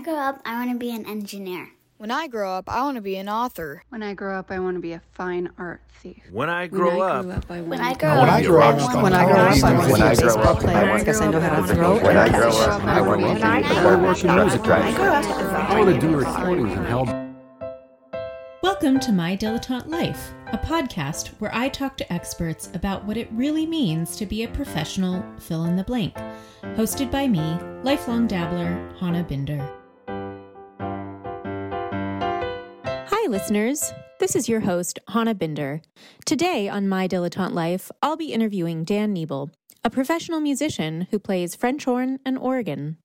I grow up, I want to be an engineer. When I grow up, I want to be an author. When I grow up, I want to be a fine art thief. When I grow when I up, up I want to be a When I grow up, when I grow up, be I a want to be When a I grow baseball up, player I want because I know how to throw When I and grow catch. up, I want to When I be grow a up, working I music want to director. I want to do recordings and help. Welcome to My Dilettante Life, a podcast where I talk to experts about what it really means to be a professional fill in the blank. Hosted by me, lifelong dabbler Hannah Binder. Listeners. This is your host, Hannah Binder. Today on My Dilettante Life, I'll be interviewing Dan Nebel, a professional musician who plays French horn and organ.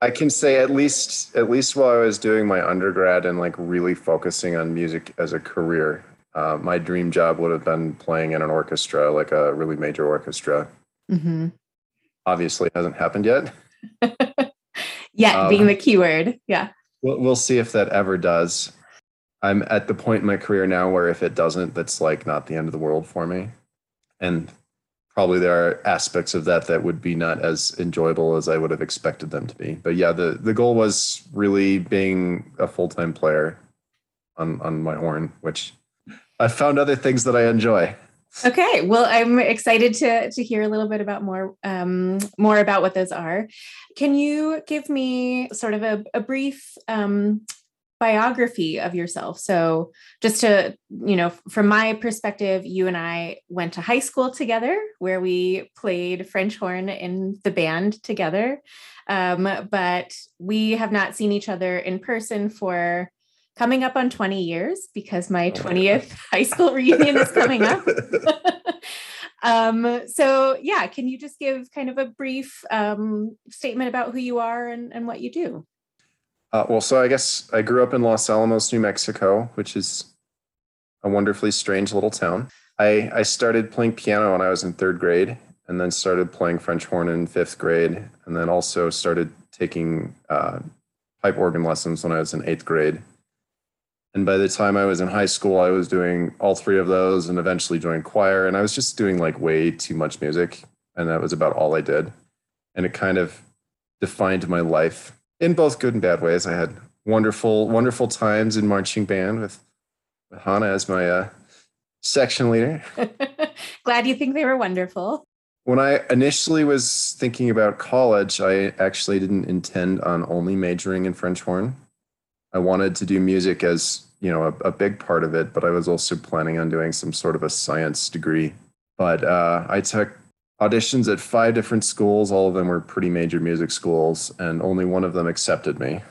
I can say at least at least while I was doing my undergrad and like really focusing on music as a career, uh, my dream job would have been playing in an orchestra, like a really major orchestra. Mm-hmm. Obviously, hasn't happened yet. yet Um, being the keyword. Yeah. We'll, we'll see if that ever does. I'm at the point in my career now where if it doesn't, that's like not the end of the world for me. And probably there are aspects of that that would be not as enjoyable as I would have expected them to be. But yeah, the, the goal was really being a full time player on, on my horn, which I found other things that I enjoy. Okay. Well, I'm excited to to hear a little bit about more um, more about what those are. Can you give me sort of a, a brief um, biography of yourself? So, just to you know, from my perspective, you and I went to high school together, where we played French horn in the band together, um, but we have not seen each other in person for coming up on 20 years because my Oh 20th high school reunion is coming up. um, so, yeah, can you just give kind of a brief um, statement about who you are and, and what you do? Uh, well, so I guess I grew up in Los Alamos, New Mexico, which is a wonderfully strange little town. I, I started playing piano when I was in third grade and then started playing French horn in fifth grade and then also started taking uh, pipe organ lessons when I was in eighth grade. And by the time I was in high school, I was doing all three of those and eventually joined choir. And I was just doing like way too much music. And that was about all I did. And it kind of defined my life in both good and bad ways. I had wonderful, wonderful times in marching band with, with Hannah as my uh, section leader. Glad you think they were wonderful. When I initially was thinking about college, I actually didn't intend on only majoring in French horn. I wanted to do music as you know a, a big part of it, but I was also planning on doing some sort of a science degree. But uh, I took auditions at five different schools. All of them were pretty major music schools, and only one of them accepted me.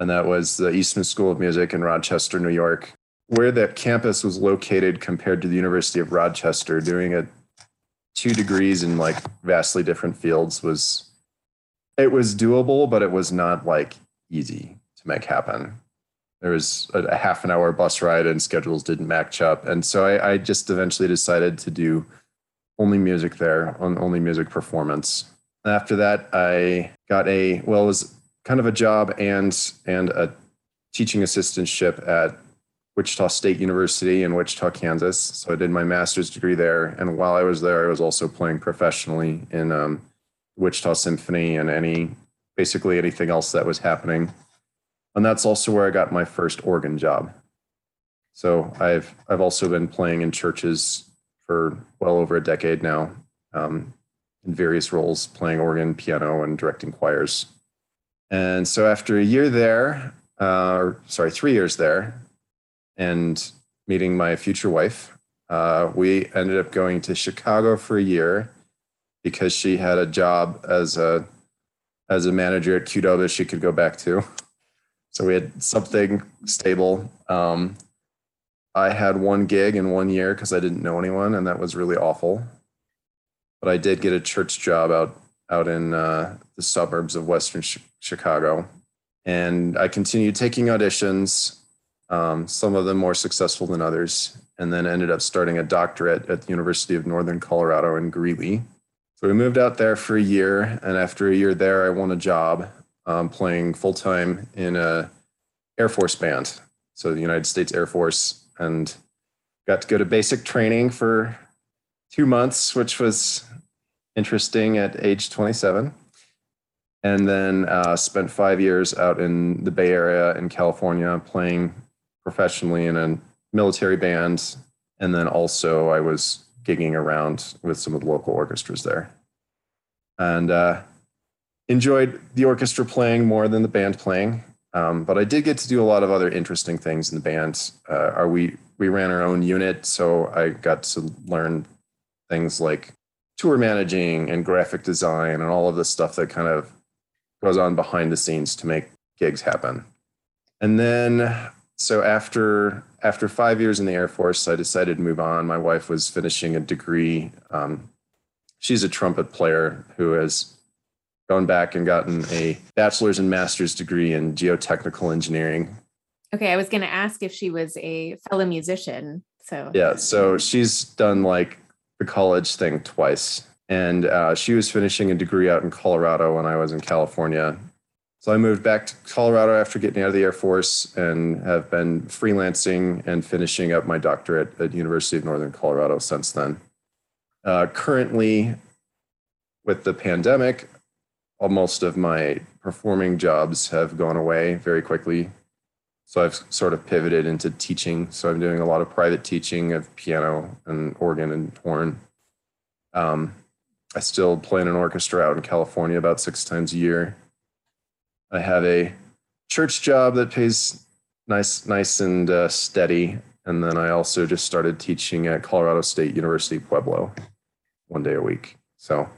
And that was the Eastman School of Music in Rochester, New York, where that campus was located compared to the University of Rochester. Doing a two degrees in like vastly different fields was it was doable, but it was not like easy to make happen. There was a, a half an hour bus ride and schedules didn't match up. And so I, I just eventually decided to do only music there, on only music performance. After that, I got a well, it was kind of a job and and a teaching assistantship at Wichita State University in Wichita, Kansas. So I did my master's degree there, and while I was there, I was also playing professionally in um, Wichita Symphony and any basically anything else that was happening. And that's also where I got my first organ job. So I've I've also been playing in churches for well over a decade now, um, in various roles, playing organ, piano, and directing choirs. And so after a year there, uh, or sorry, three years there, and meeting my future wife, uh, we ended up going to Chicago for a year because she had a job as a as a manager at Qdoba she could go back to. So we had something stable. Um, I had one gig in one year because I didn't know anyone, and that was really awful. But I did get a church job out out in uh, the suburbs of Western Ch- Chicago, and I continued taking auditions. Um, some of them more successful than others, and then ended up starting a doctorate at the University of Northern Colorado in Greeley. So we moved out there for a year, and after a year there, I won a job um, playing full time in a Air Force band, so the United States Air Force, and got to go to basic training for two months, which was interesting at age 27. and then uh, spent five years out in the Bay Area in California playing professionally in a military band. And then also I was gigging around with some of the local orchestras there. And uh, enjoyed the orchestra playing more than the band playing. Um, but I did get to do a lot of other interesting things in the band. Uh, are we we ran our own unit, so I got to learn things like tour managing and graphic design and all of the stuff that kind of goes on behind the scenes to make gigs happen. And then so after after five years in the Air Force, I decided to move on. My wife was finishing a degree. Um, she's a trumpet player who has gone back and gotten a bachelor's and master's degree in geotechnical engineering. Okay, I was going to ask if she was a fellow musician. So yeah, so she's done like the college thing twice, and uh, she was finishing a degree out in Colorado when I was in California. So I moved back to Colorado after getting out of the Air Force and have been freelancing and finishing up my doctorate at University of Northern Colorado since then. Uh, currently, with the pandemic, most of my performing jobs have gone away very quickly. So I've sort of pivoted into teaching. So I'm doing a lot of private teaching of piano and organ and horn. Um, I still play in an orchestra out in California about six times a year. I have a church job that pays nice, nice and uh, steady, and then I also just started teaching at Colorado State University Pueblo, one day a week. So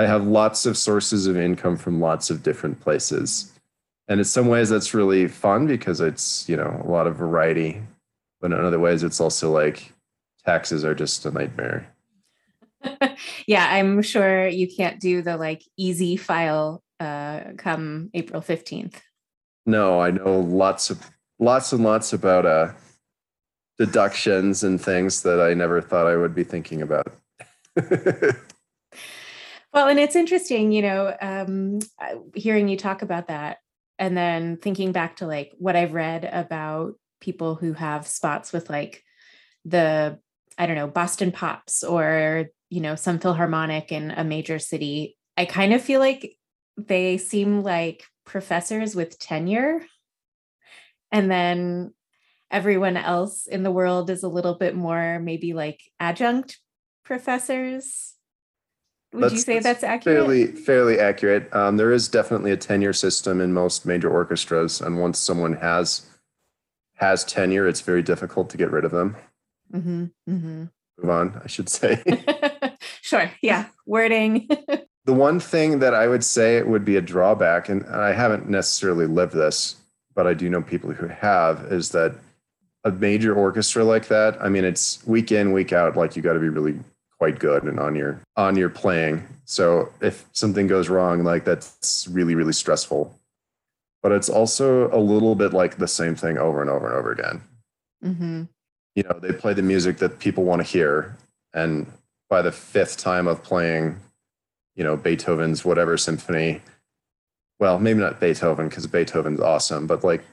I have lots of sources of income from lots of different places. And in some ways, that's really fun because it's, you know, a lot of variety. But in other ways, it's also like taxes are just a nightmare. yeah, I'm sure you can't do the like easy file uh, come April 15th. No, I know lots of lots and lots about uh, deductions and things that I never thought I would be thinking about. Well, and it's interesting, you know, um, hearing you talk about that and then thinking back to like what I've read about people who have spots with like the, I don't know, Boston Pops or, you know, some Philharmonic in a major city. I kind of feel like they seem like professors with tenure. And then everyone else in the world is a little bit more maybe like adjunct professors would that's, you say that's, that's, accurate? Fairly, fairly accurate. Um, there is definitely a tenure system in most major orchestras, and once someone has has tenure, it's very difficult to get rid of them. Mm-hmm, mm-hmm. Move on, I should say. sure. Yeah. Wording. the one thing that I would say would be a drawback, and I haven't necessarily lived this, but I do know people who have, is that a major orchestra like that. I mean, it's week in, week out. Like you got to be really quite good and on your on your playing. So if something goes wrong, like that's really really stressful. But it's also a little bit like the same thing over and over and over again. Mm-hmm. You know, they play the music that people want to hear, and by the fifth time of playing, you know, Beethoven's whatever symphony. Well, maybe not Beethoven because Beethoven's awesome, but like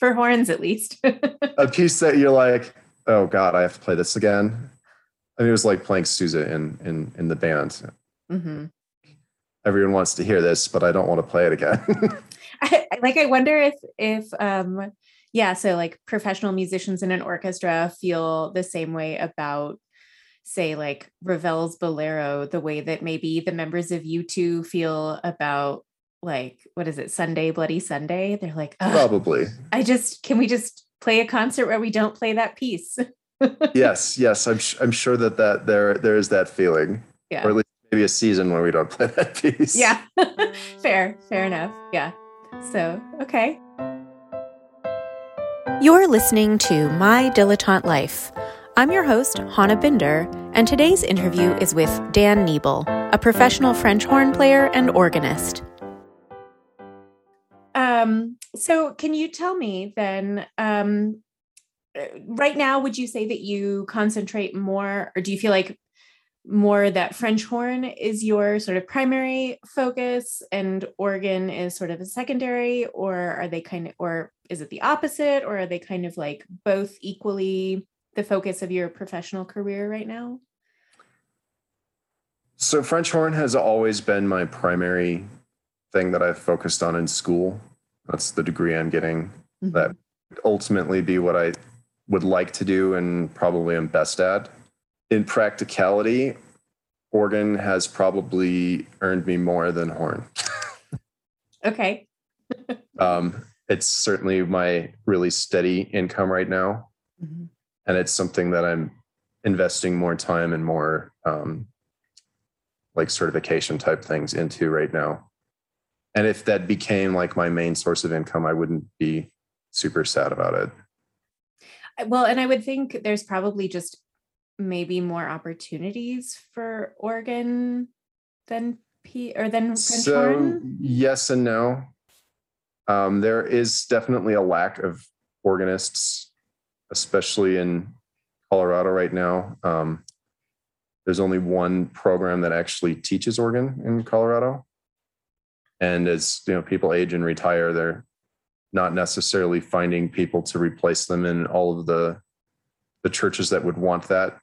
for horns at least. a piece that you're like, oh God, I have to play this again. I mean, it was like playing Sousa in in in the band. Mm-hmm. Everyone wants to hear this, but I don't want to play it again. I, like, I wonder if if um, yeah, so like professional musicians in an orchestra feel the same way about say like Ravel's Bolero, the way that maybe the members of U2 feel about like what is it, Sunday Bloody Sunday? They're like, probably. I just can we just play a concert where we don't play that piece? yes, yes, I'm I'm sure that that there there is that feeling, yeah. or at least maybe a season where we don't play that piece. Yeah, fair, fair enough. Yeah. So okay. You're listening to My Dilettante Life. I'm your host, Hannah Binder, and today's interview is with Dan Nebel, a professional French horn player and organist. Um, so can you tell me then um, right now would you say that you concentrate more or do you feel like more that french horn is your sort of primary focus and organ is sort of a secondary or are they kind of or is it the opposite or are they kind of like both equally the focus of your professional career right now so french horn has always been my primary thing that I've focused on in school. That's the degree I'm getting. Mhm. That ultimately be what I would like to do and probably am best at. In practicality, organ has probably earned me more than horn. Okay. Um, it's certainly my really steady income right now. Mhm. and it's something that I'm investing more time and more um, like certification type things into right now. And if that became like my main source of income, I wouldn't be super sad about it. Well, and I would think there's probably just maybe more opportunities for organ than P or than French So horn. yes and no. Um, there is definitely a lack of organists, especially in Colorado right now. Um, there's only one program that actually teaches organ in Colorado, and as you know, people age and retire, they're not necessarily finding people to replace them in all of the the churches that would want that.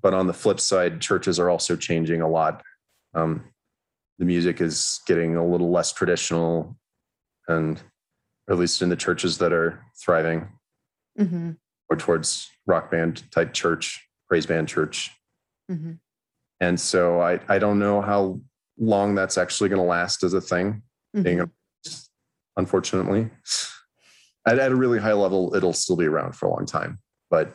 But on the flip side, churches are also changing a lot. Um, the music is getting a little less traditional and at least in the churches that are thriving Mhm, or towards rock band type church praise band church mhm. and so i i don't know how long that's actually going to last as a thing being Mhm. a, unfortunately at, at a really high level it'll still be around for a long time but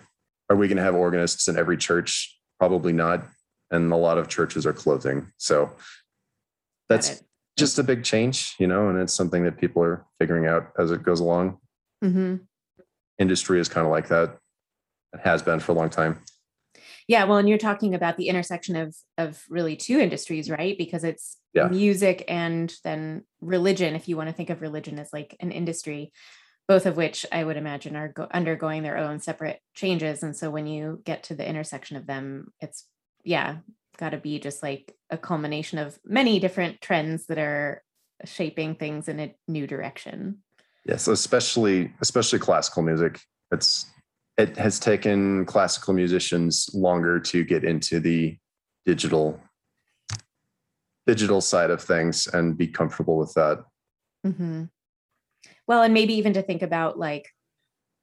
are we going to have organists in every church probably not and a lot of churches are closing so that's just a big change, you know, and it's something that people are figuring out as it goes along. Mhm. Industry is kind of like that. It has been for a long time. Yeah, well, and you're talking about the intersection of of really two industries, right? Because it's Yeah. music and then religion. If you want to think of religion as like an industry, both of which I would imagine are go- undergoing their own separate changes. And so when you get to the intersection of them, it's yeah, got to be just like a culmination of many different trends that are shaping things in a new direction. Yes, especially especially classical music. It's it has taken classical musicians longer to get into the digital digital side of things and be comfortable with that. Mm-hmm. Well, and maybe even to think about like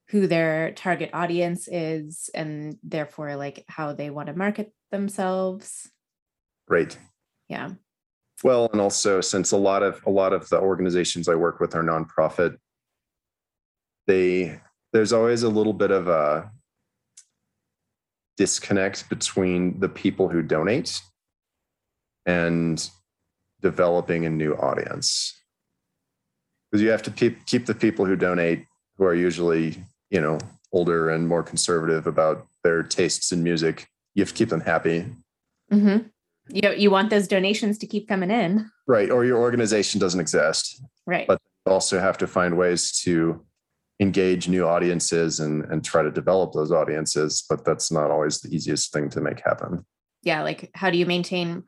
who their target audience is and therefore like how they want to market themselves. Right. Yeah. Well, and also since a lot of a lot of the organizations I work with are nonprofit, they there's always a little bit of a disconnect between the people who donate and developing a new audience. Because you have to keep keep the people who donate who are usually, you know, older and more conservative about their tastes in music. You have to keep them happy hmm You you want those donations to keep coming in, right or your organization doesn't exist right? But- you also have to find ways to engage new audiences and and try to develop those audiences but that's not always the easiest thing to make happen. Yeah, like how do you maintain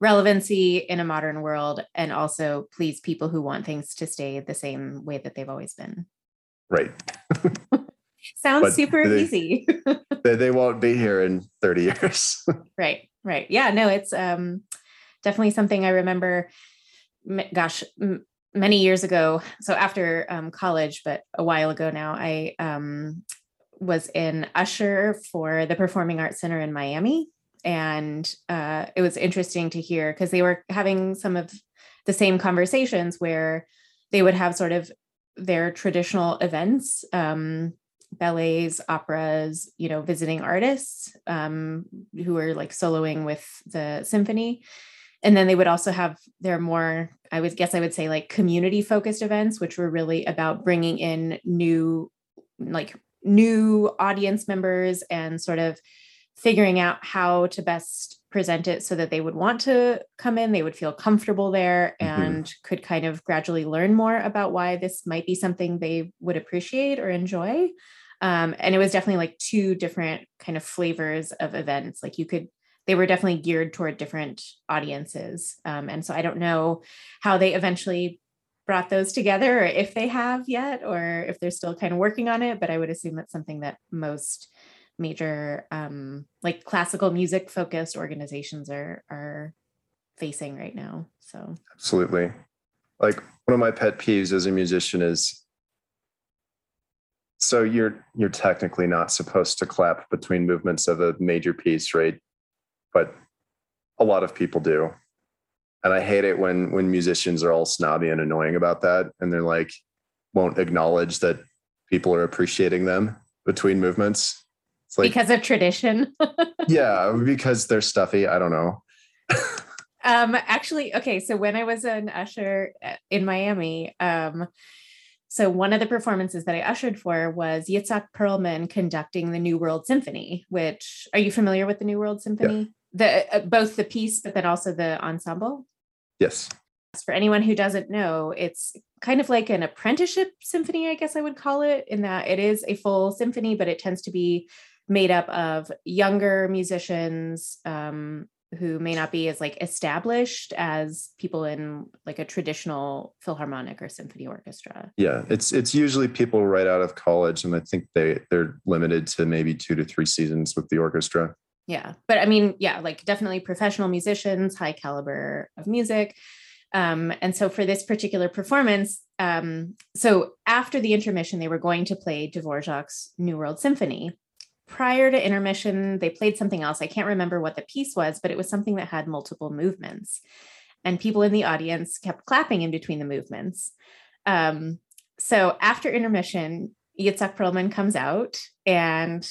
relevancy in a modern world and also please people who want things to stay the same way that they've always been? right. Sounds But super they- easy. they, they won't be here in 30 years. Right right. Yeah no it's um definitely something i remember. Gosh many years ago so after um, college but a while ago now i um was in usher for the performing arts center in miami and uh it was interesting to hear because they were having some of the same conversations where they would have sort of their traditional events um ballets, operas, you know, visiting artists um, who are like soloing with the symphony. And then they would also have their more, I would guess I would say like community focused events, which were really about bringing in new, like new audience members and sort of figuring out how to best present it so that they would want to come in, they would feel comfortable there Mhm. and could kind of gradually learn more about why this might be something they would appreciate or enjoy. Um, and it was definitely like two different kind of flavors of events. Like you could, they were definitely geared toward different audiences. Um, and so I don't know how they eventually brought those together or if they have yet or if they're still kind of working on it but i would assume that's something that most major um like classical music focused organizations are are facing right now so absolutely like one of my pet peeves as a musician is so you're you're technically not supposed to clap between movements of a major piece right but a lot of people do. And i hate it when when musicians are all snobby and annoying about that and they're like won't acknowledge that people are appreciating them between movements. It's like because of tradition. Yeah because they're stuffy i don't know. Um actually okay so when i was an usher uh, in miami um so one of the performances that I ushered for was Yitzhak Perlman conducting the New World Symphony, which are you familiar with the New World Symphony? The uh, both the piece but then also the ensemble? Yes. For anyone who doesn't know, it's kind of like an apprenticeship symphony, I guess I would call it, in that it is a full symphony, but it tends to be made up of younger musicians um, who may not be as like established as people in like a traditional philharmonic or symphony orchestra yeah it's it's usually people right out of college and i think they they're limited to maybe two to three seasons with the orchestra yeah but i mean yeah like definitely professional musicians high caliber of music um, and so for this particular performance um, so after the intermission they were going to play dvorak's new world symphony prior to intermission, they played something else. I can't remember what the piece was, but it was something that had multiple movements. And people in the audience kept clapping in between the movements. Um, so after intermission, Yitzhak Perlman comes out and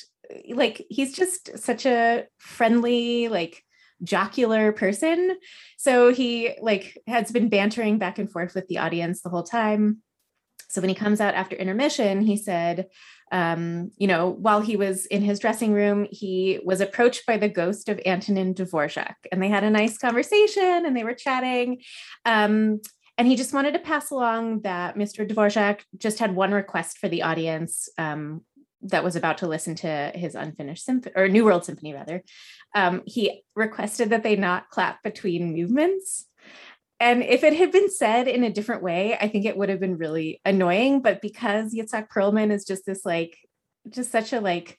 like he's just such a friendly, like jocular person. So he like has been bantering back and forth with the audience the whole time. So when he comes out after intermission, he said, um, you know, while he was in his dressing room, he was approached by the ghost of Antonin Dvorak, and they had a nice conversation and they were chatting. Um, and he just wanted to pass along that Mr. Dvorak just had one request for the audience um, that was about to listen to his unfinished symphony or New World Symphony, rather. Um, he requested that they not clap between movements. And if it had been said in a different way, I think it would have been really annoying. But because Yitzhak Perlman is just this like, just such a like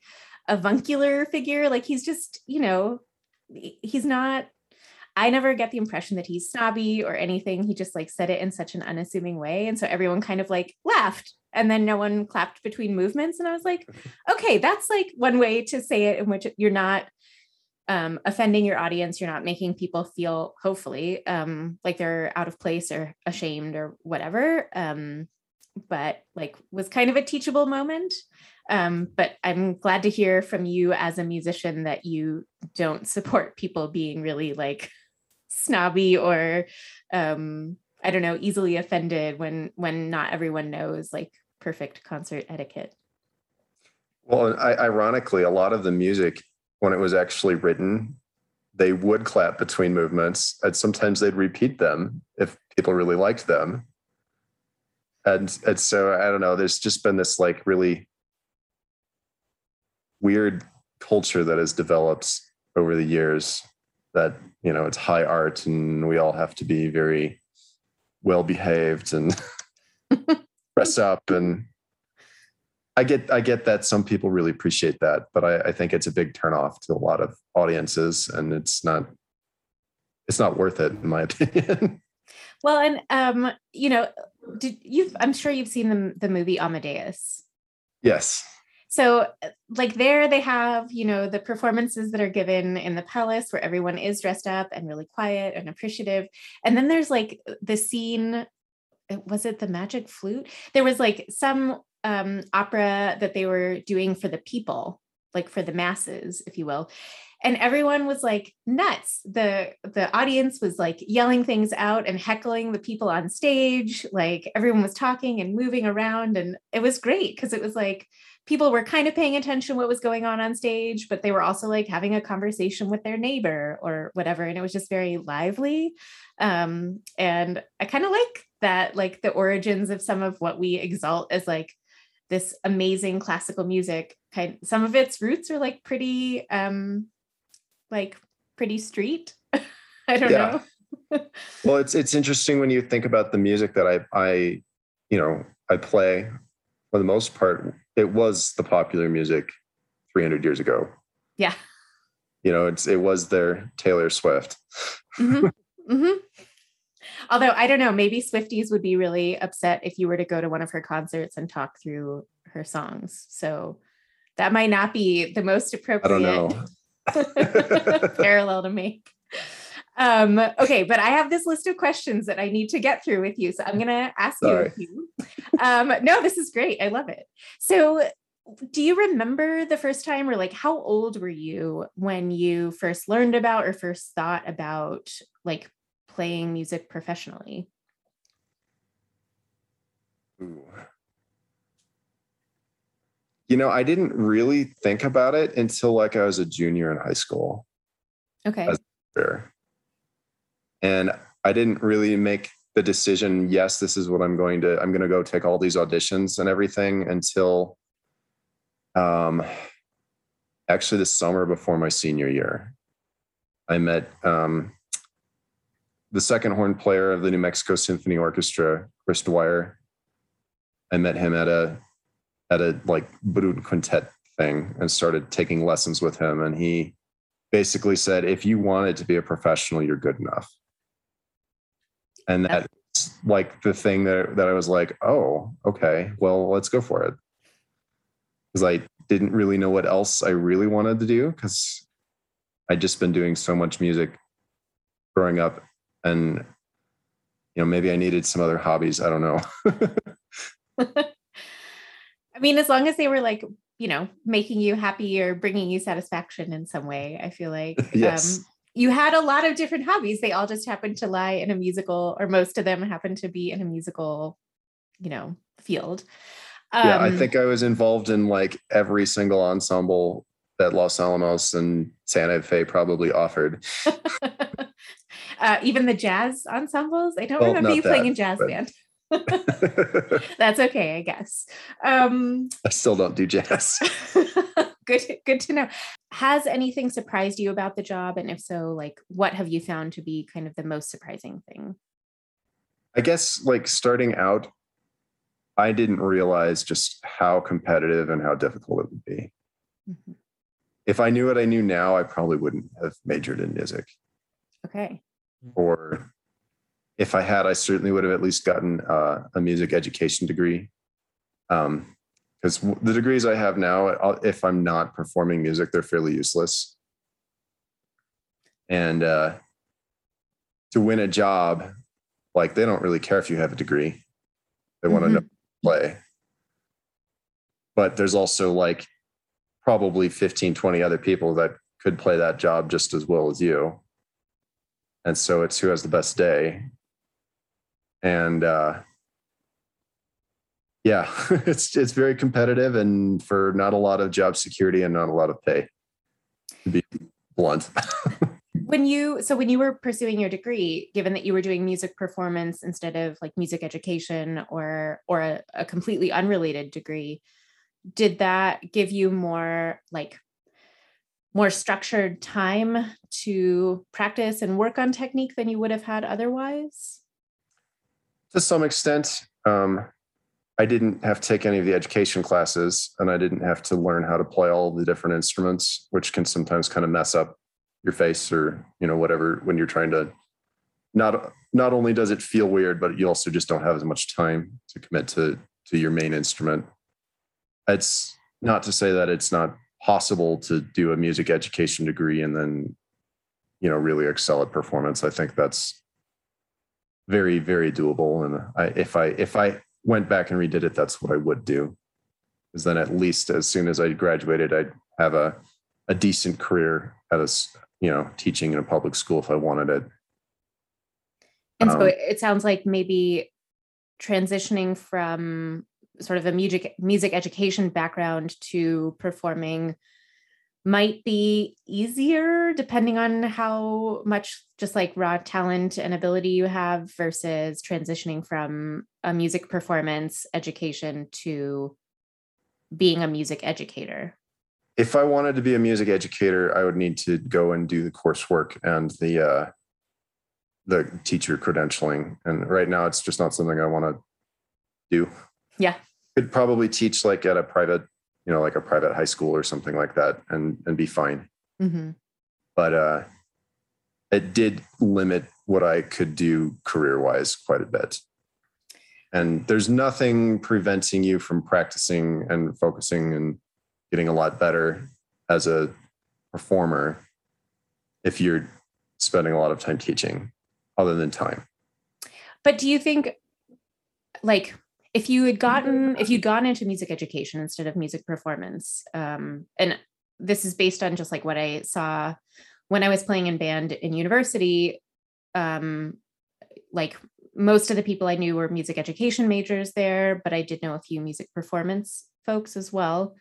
avuncular figure, like he's just, you know, he's not, I never get the impression that he's snobby or anything. He just like said it in such an unassuming way. And so everyone kind of like laughed and then no one clapped between movements. And I was like, okay, that's like one way to say it in which you're not um, offending your audience. You're not making people feel, hopefully, um, like they're out of place or ashamed or whatever. Um, but like was kind of a teachable moment. Um, but I'm glad to hear from you as a musician that you don't support people being really like snobby or um, I don't know, easily offended when when not everyone knows like perfect concert etiquette. Well, I, ironically, a lot of the music when it was actually written, they would clap between movements, and sometimes they'd repeat them if people really liked them. And and so I don't know. There's just been this like really weird culture that has developed over the years that you know it's high art and we all have to be very well behaved and dress up and I get I get that some people really appreciate that, but I, I think it's a big turnoff to a lot of audiences, and it's not it's not worth it in my opinion. Well, and um, you know, did you? I'm sure you've seen the the movie Amadeus. Yes. So, like there, they have you know the performances that are given in the palace where everyone is dressed up and really quiet and appreciative, and then there's like the scene. Was it the magic flute? There was like some um, opera that they were doing for the people, like for the masses, if you will. And everyone was like nuts. The the audience was like yelling things out and heckling the people on stage. Like everyone was talking and moving around. And it was great because it was like people were kind of paying attention what was going on on stage, but they were also like having a conversation with their neighbor or whatever. And it was just very lively. Um, and I kind of like that, like the origins of some of what we exalt as like this amazing classical music kind some of its roots are like pretty um like pretty street i don't yeah. know well it's it's interesting when you think about the music that i i you know i play for the most part it was the popular music 300 years ago yeah you know it's it was their taylor swift mm-hmm. Mm-hmm. Although I don't know, maybe Swifties would be really upset if you were to go to one of her concerts and talk through her songs. So that might not be the most appropriate I don't know. parallel to make. Um, okay, but I have this list of questions that I need to get through with you. So I'm gonna ask Sorry. you a few. Um, no, this is great. I love it. So do you remember the first time or like how old were you when you first learned about or first thought about like playing music professionally? Ooh. You know, I didn't really think about it until like I was a junior in high school. Okay. As-. And I didn't really make the decision, yes, this is what I'm going to, I'm going to go take all these auditions and everything until um actually the summer before my senior year. I met um the second horn player of the New Mexico Symphony Orchestra, Chris Dwyer. I met him at a at a like brass quintet thing and started taking lessons with him. And he basically said, if you wanted to be a professional, you're good enough. And that's like the thing that, that I was like, oh, okay, well, let's go for it. Because I didn't really know what else I really wanted to do because I'd just been doing so much music growing up and you know maybe i needed some other hobbies i don't know I mean, as long as they were like, you know, making you happy or bringing you satisfaction in some way, I feel like Yes. um, you had a lot of different hobbies. They all just happened to lie in a musical, or most of them happened to be in a musical, you know, field. yeah i Um, think i was involved in like every single ensemble that los alamos and santa fe probably offered uh, even the jazz ensembles. I don't Well, remember you playing in jazz but- band. That's okay, I guess. Um, I still don't do jazz good good to know. Has anything surprised you about the job? And if so like what have you found to be kind of the most surprising thing? I guess like starting out i didn't realize just how competitive and how difficult it would be. Mhm. if i knew what i knew now i probably wouldn't have majored in music. Okay. Or if I had, I certainly would have at least gotten uh, a music education degree. Um, because the degrees I have now, if I'm not performing music, they're fairly useless. And uh, to win a job, like they don't really care if you have a degree; they want to know play. But there's also like probably 15, 20 other people that could play that job just as well as you and so it's who has the best day and uh yeah it's it's very competitive and for not a lot of job security and not a lot of pay to be blunt. When you so when you were pursuing your degree given that you were doing music performance instead of like music education or or a, a completely unrelated degree did that give you more like more structured time to practice and work on technique than you would have had otherwise? To some extent um i didn't have to take any of the education classes and i didn't have to learn how to play all the different instruments which can sometimes kind of mess up your face or you know whatever when you're trying to not not only does it feel weird but you also just don't have as much time to commit to to your main instrument. It's not to say that it's not possible to do a music education degree and then you know really excel at performance. I think that's very very doable and i if i if i went back and redid it that's what i would do. Because then at least as soon as i graduated i'd have a a decent career at a you know teaching in a public school if i wanted it. And so Um, it, it sounds like maybe transitioning from sort of a music music education background to performing might be easier depending on how much just like raw talent and ability you have versus transitioning from a music performance education to being a music educator. if i wanted to be a music educator i would need to go and do the coursework and the uh the teacher credentialing and right now it's just not something i want to do Yeah. could probably teach like at a private you know like a private high school or something like that and and be fine Mhm. but uh it did limit what I could do career wise quite a bit. And there's nothing preventing you from practicing and focusing and getting a lot better as a performer if you're spending a lot of time teaching, other than time. But do you think, like, if you had gotten if you'd gone into music education instead of music performance um, and this is based on just like what i saw when i was playing in band in university um, like most of the people i knew were music education majors there but i did know a few music performance folks as well.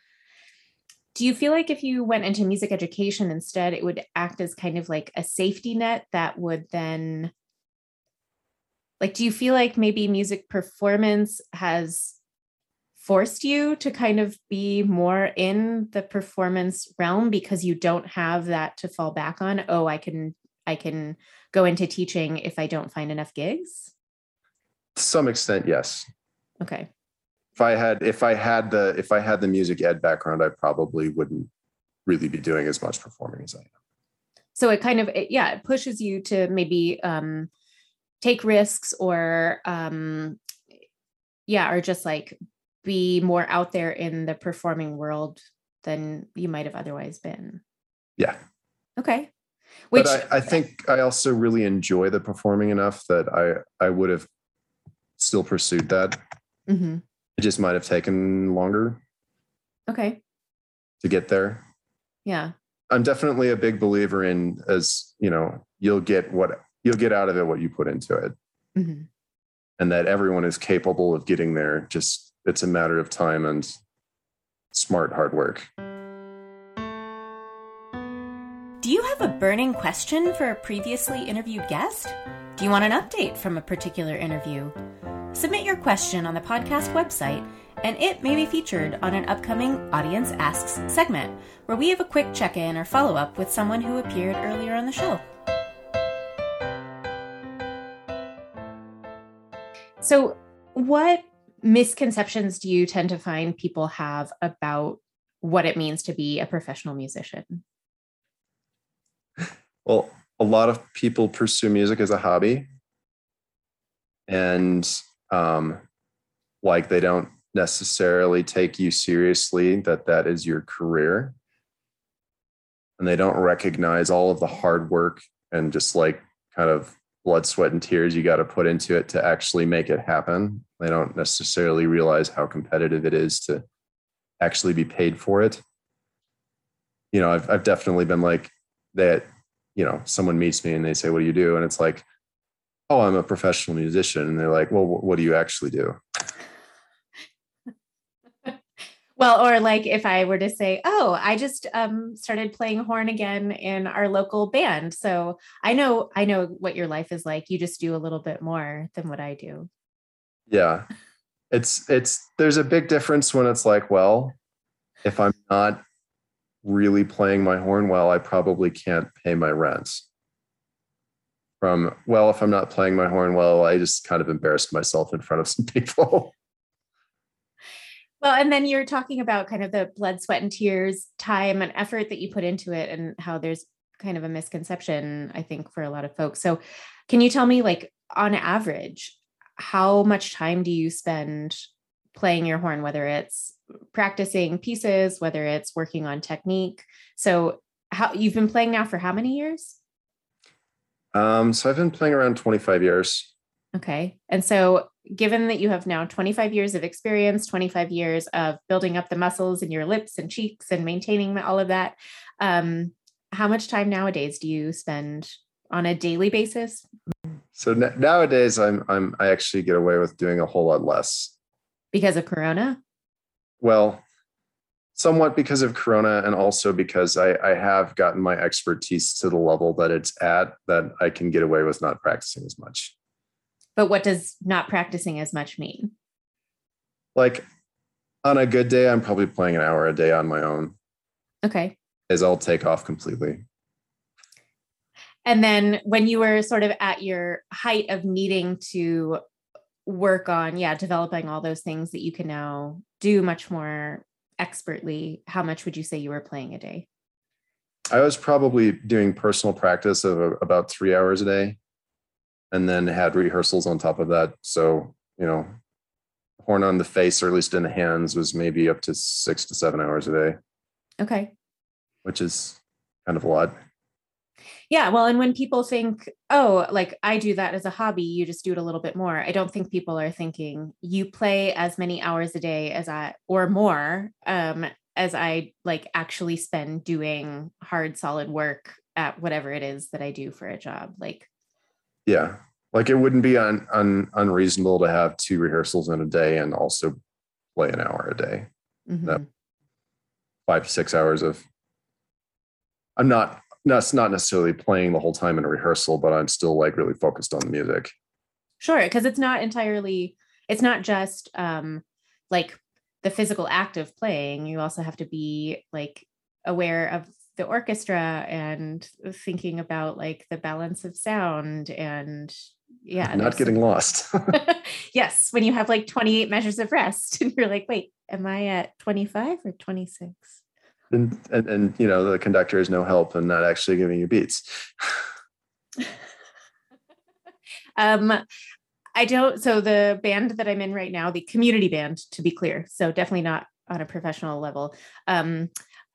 Do you feel like if you went into music education instead it would act as kind of like a safety net that would then like do you feel like maybe music performance has forced you to kind of be more in the performance realm because you don't have that to fall back on? Oh i can i can go into teaching if i don't find enough gigs? To some extent yes. Okay. If i had if i had the if i had the music ed background i probably wouldn't really be doing as much performing as i am. So it kind of it, yeah it pushes you to maybe um take risks or um yeah or just like be more out there in the performing world than you might have otherwise been. Yeah. Okay. Which but I, I think i also really enjoy the performing enough that i i would have still pursued that. Mm-hmm. it just might have taken longer. Okay. To get there. Yeah. I'm definitely a big believer in as you know you'll get what you'll get out of it what you put into it mm-hmm. and that everyone is capable of getting there just it's a matter of time and smart hard work Do you have a burning question for a previously interviewed guest? Do you want an update from a particular interview? Submit your question on the podcast website, and it may be featured on an upcoming Audience Asks segment, where we have a quick check in or follow up with someone who appeared earlier on the show. So, what misconceptions do you tend to find people have about what it means to be a professional musician? well a lot of people pursue music as a hobby and um like they don't necessarily take you seriously that that is your career and they don't recognize all of the hard work and just like kind of blood sweat and tears you got to put into it to actually make it happen. They don't necessarily realize how competitive it is to actually be paid for it. You know i've, I've definitely been like that you know someone meets me and they say what do you do? And it's like oh i'm a professional musician. And they're like well what do you actually do Well, or like if I were to say, "Oh, I just um, started playing horn again in our local band," so I know I know what your life is like. You just do a little bit more than what I do. yeah it's it's there's a big difference when it's like well if i'm not really playing my horn well i probably can't pay my rent from well if i'm not playing my horn well i just kind of embarrassed myself in front of some people Well, and then you're talking about kind of the blood, sweat, and tears, time and effort that you put into it, and how there's kind of a misconception, I think, for a lot of folks. So, can you tell me, like, on average, how much time do you spend playing your horn, whether it's practicing pieces, whether it's working on technique? So, how you've been playing now for how many years? um so i've been playing around 25 years Okay. And so, given that you have now 25 years of experience, 25 years of building up the muscles in your lips and cheeks and maintaining all of that, um, how much time nowadays do you spend on a daily basis? so n- nowadays i'm i'm i actually get away with doing a whole lot less Because of Corona? well somewhat because of corona and also because I, I have gotten my expertise to the level that it's at that i can get away with not practicing as much But what does not practicing as much mean? like on a good day i'm probably playing an hour a day on my own Okay. as i'll take off completely And then when you were sort of at your height of needing to work on, yeah, developing all those things that you can now do much more expertly, how much would you say you were playing a day? i was probably doing personal practice of about three hours a day and then had rehearsals on top of that. So, you know, horn on the face, or at least in the hands, was maybe up to six to seven hours a day, Okay. which is kind of a lot. Yeah. Well, and when people think, oh, like I do that as a hobby, you just do it a little bit more. I don't think people are thinking you play as many hours a day as I or more um as I like actually spend doing hard solid work at whatever it is that I do for a job. Like Yeah. Like it wouldn't be un, un, unreasonable to have two rehearsals in a day and also play an hour a day, mhm. five to six hours of. I'm not, that's not necessarily playing the whole time in a rehearsal, but I'm still like really focused on the music. Sure, because it's not entirely, it's not just um like the physical act of playing. You also have to be like aware of the orchestra and thinking about like the balance of sound and yeah. not getting lost. yes, when you have like 28 measures of rest and you're like, wait, am I at 25 or 26? and, and, and, you know, the conductor is no help and not actually giving you beats. Um, I don't. So the band that I'm in right now, the community band, to be clear, so definitely not on a professional level. Um,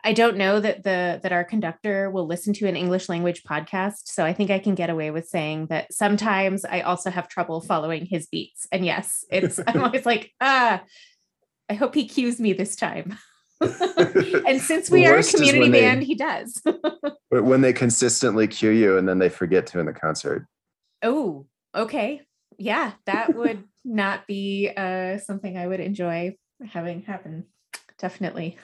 I don't know that the that our conductor will listen to an English language podcast, so I think I can get away with saying that sometimes I also have trouble following his beats. And yes, it's I'm always like, ah, I hope he cues me this time. and since we are a community when they- band, he does. But when they consistently cue you and then they forget to in the concert. Oh, okay. Yeah, that would not be uh, something I would enjoy having happen. Definitely.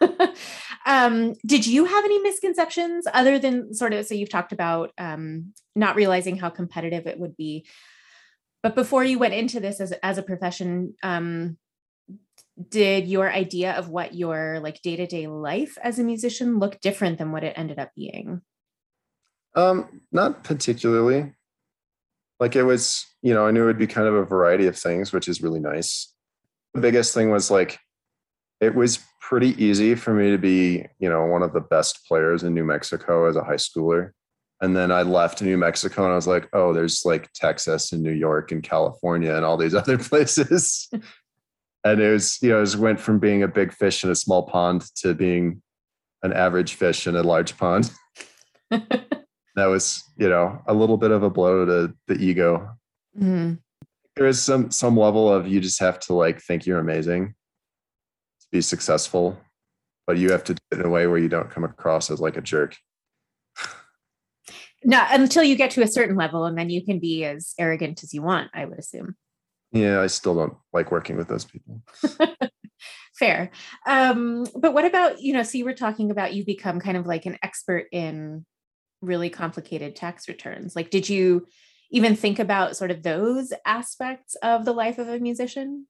um, did you have any misconceptions other than sort of so you've talked about um, not realizing how competitive it would be? But before you went into this as as a profession, um, did your idea of what your like day to day life as a musician look different than what it ended up being? Um, not particularly. Like it was, you know, I knew it would be kind of a variety of things, which is really nice. The biggest thing was like it was pretty easy for me to be, you know, one of the best players in New Mexico as a high schooler. And then I left New Mexico and I was like, oh, there's like Texas and New York and California and all these other places. and it was, you know, it was went from being a big fish in a small pond to being an average fish in a large pond that was you know a little bit of a blow to the ego Mhm. there is some some level of you just have to like think you're amazing be successful but you have to do it in a way where you don't come across as like a jerk No, until you get to a certain level, and then you can be as arrogant as you want. I would assume. yeah i still don't like working with those people Fair. Um, but what about you know? So you were talking about you become kind of like an expert in really complicated tax returns. Like, did you even think about sort of those aspects of the life of a musician?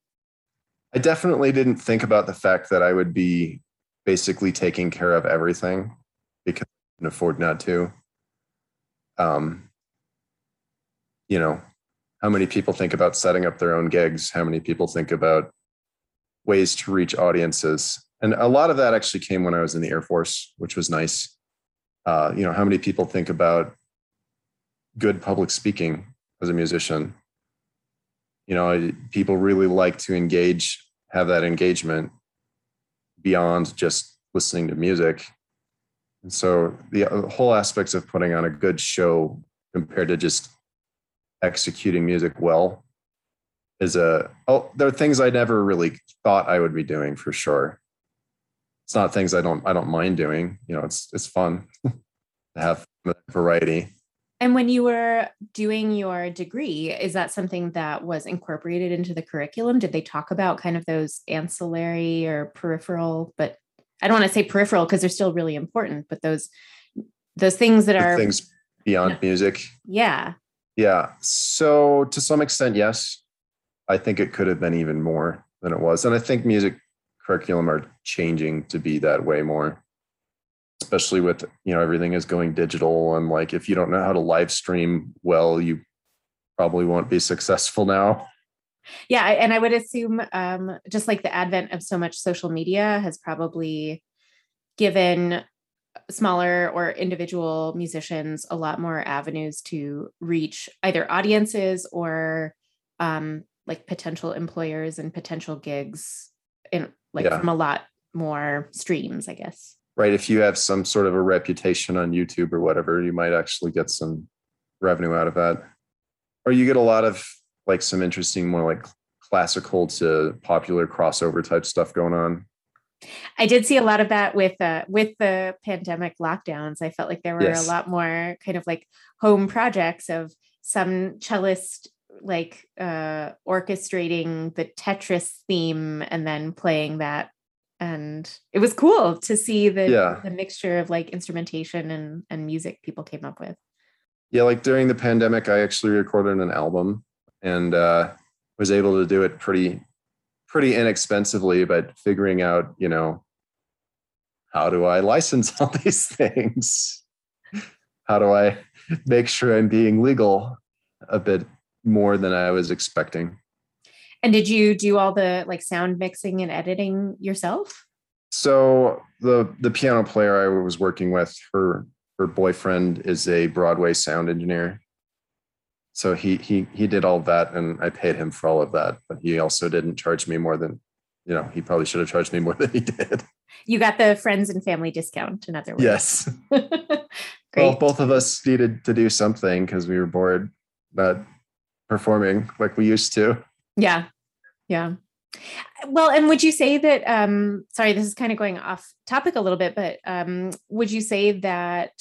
I definitely didn't think about the fact that i would be basically taking care of everything because i can afford not to. Um you know how many people think about setting up their own gigs? How many people think about ways to reach audiences? And a lot of that actually came when i was in the air force which was nice. Uh, you know how many people think about good public speaking as a musician you know people really like to engage have that engagement beyond just listening to music. And so the uh, whole aspects of putting on a good show compared to just executing music well is a oh there are things i never really thought i would be doing for sure. It's not things i don't i don't mind doing. You know it's it's fun to have variety And when you were doing your degree, is that something that was incorporated into the curriculum? Did they talk about kind of those ancillary or peripheral, but I don't want to say peripheral because they're still really important, but those those things that The are things beyond music yeah. Yeah. So to some extent, yes. I think it could have been even more than it was. And I think music curriculum are changing to be that way more. Especially with, you know, everything is going digital. And like if you don't know how to live stream well, you probably won't be successful now. Yeah, and I would assume um, just like the advent of so much social media has probably given smaller or individual musicians a lot more avenues to reach either audiences or um, like potential employers and potential gigs in like Yeah. from a lot more streams, I guess. Right if you have some sort of a reputation on youtube or whatever you might actually get some revenue out of that or you get a lot of like some interesting more like classical to popular crossover type stuff going on I did see a lot of that with uh, with the pandemic lockdowns. I felt like there were Yes. a lot more kind of like home projects of some cellist like uh orchestrating the Tetris theme and then playing that and it was cool to see the Yeah. the mixture of like instrumentation and and music people came up with. yeah like during the pandemic i actually recorded an album and uh was able to do it pretty pretty inexpensively but figuring out you know how do i license all these things how do i make sure i'm being legal a bit more than i was expecting And did you do all the like sound mixing and editing yourself? so the the piano player i was working with her her boyfriend is a broadway sound engineer so he he he did all of that and i paid him for all of that but he also didn't charge me more than you know he probably should have charged me more than he did You got the friends and family discount, in other words. yes Great. well both of us needed to do something because we were bored not performing like we used to Yeah. Yeah. Well, and would you say that um sorry, this is kind of going off topic a little bit, but um would you say that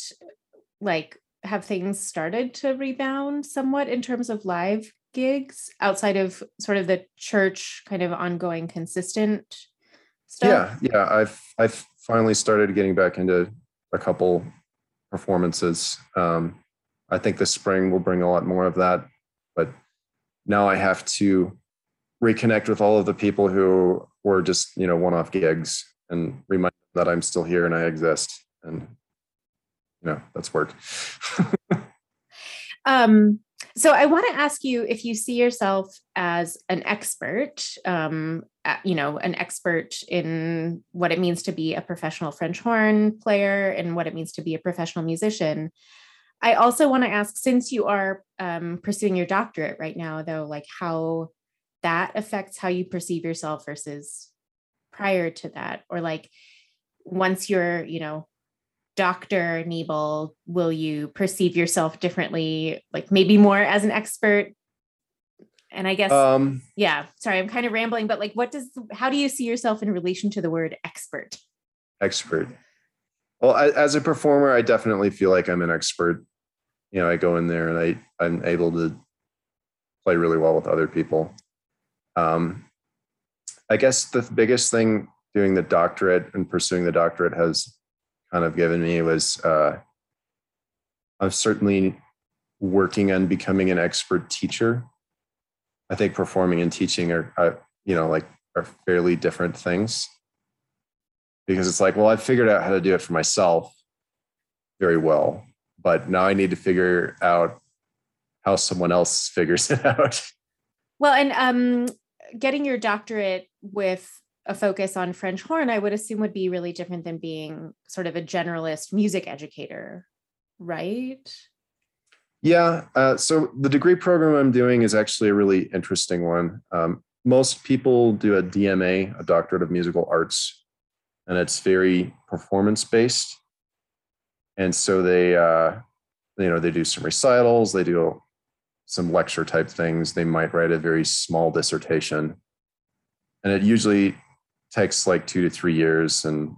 like have things started to rebound somewhat in terms of live gigs outside of sort of the church kind of ongoing consistent stuff? Yeah, yeah. I've I've finally started getting back into a couple performances. Um, I think the spring will bring a lot more of that, but now I have to reconnect with all of the people who were just you know one-off gigs and remind them that I'm still here and I exist, and you know that's work. Um, so I want to ask you if you see yourself as an expert, um, you know, an expert in what it means to be a professional French horn player and what it means to be a professional musician. I also want to ask, since you are um, pursuing your doctorate right now, though, like how that affects how you perceive yourself versus prior to that, or like once you're, you know, Dr. Nebel, will you perceive yourself differently, like maybe more as an expert? And I guess, um, yeah, sorry, I'm kind of rambling, but like, what does, how do you see yourself in relation to the word expert? expert. Well, I, as a performer, I definitely feel like I'm an expert. You know, I go in there and I I'm able to play really well with other people. Um, I guess the biggest thing doing the doctorate and pursuing the doctorate has kind of given me was uh, I'm certainly working on becoming an expert teacher. I think performing and teaching are, uh, you know, like are fairly different things because it's like, well, I've figured out how to do it for myself very well, but now I need to figure out how someone else figures it out. Well, and um, getting your doctorate with a focus on French horn, I would assume would be really different than being sort of a generalist music educator, right? Yeah. Uh, so the degree program I'm doing is actually a really interesting one. Um, most people do a DMA, a Doctorate of Musical Arts, and it's very performance based. And so they, uh, you know, they do some recitals, they do some lecture type things. They might write a very small dissertation, and it usually takes like two to three years, and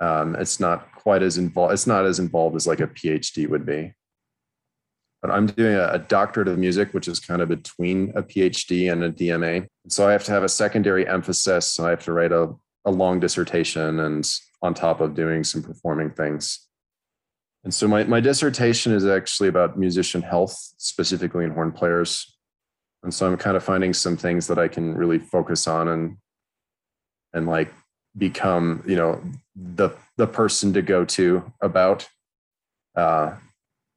um, it's not quite as involved. It's not as involved as like a PhD would be but I'm doing a, a, doctorate of music, which is kind of between a PhD and a DMA. So I have to have a secondary emphasis. And I have to write a, a long dissertation and on top of doing some performing things. And so my, my dissertation is actually about musician health, specifically in horn players. And so I'm kind of finding some things that I can really focus on and and like become, you know, the the person to go to about. Uh,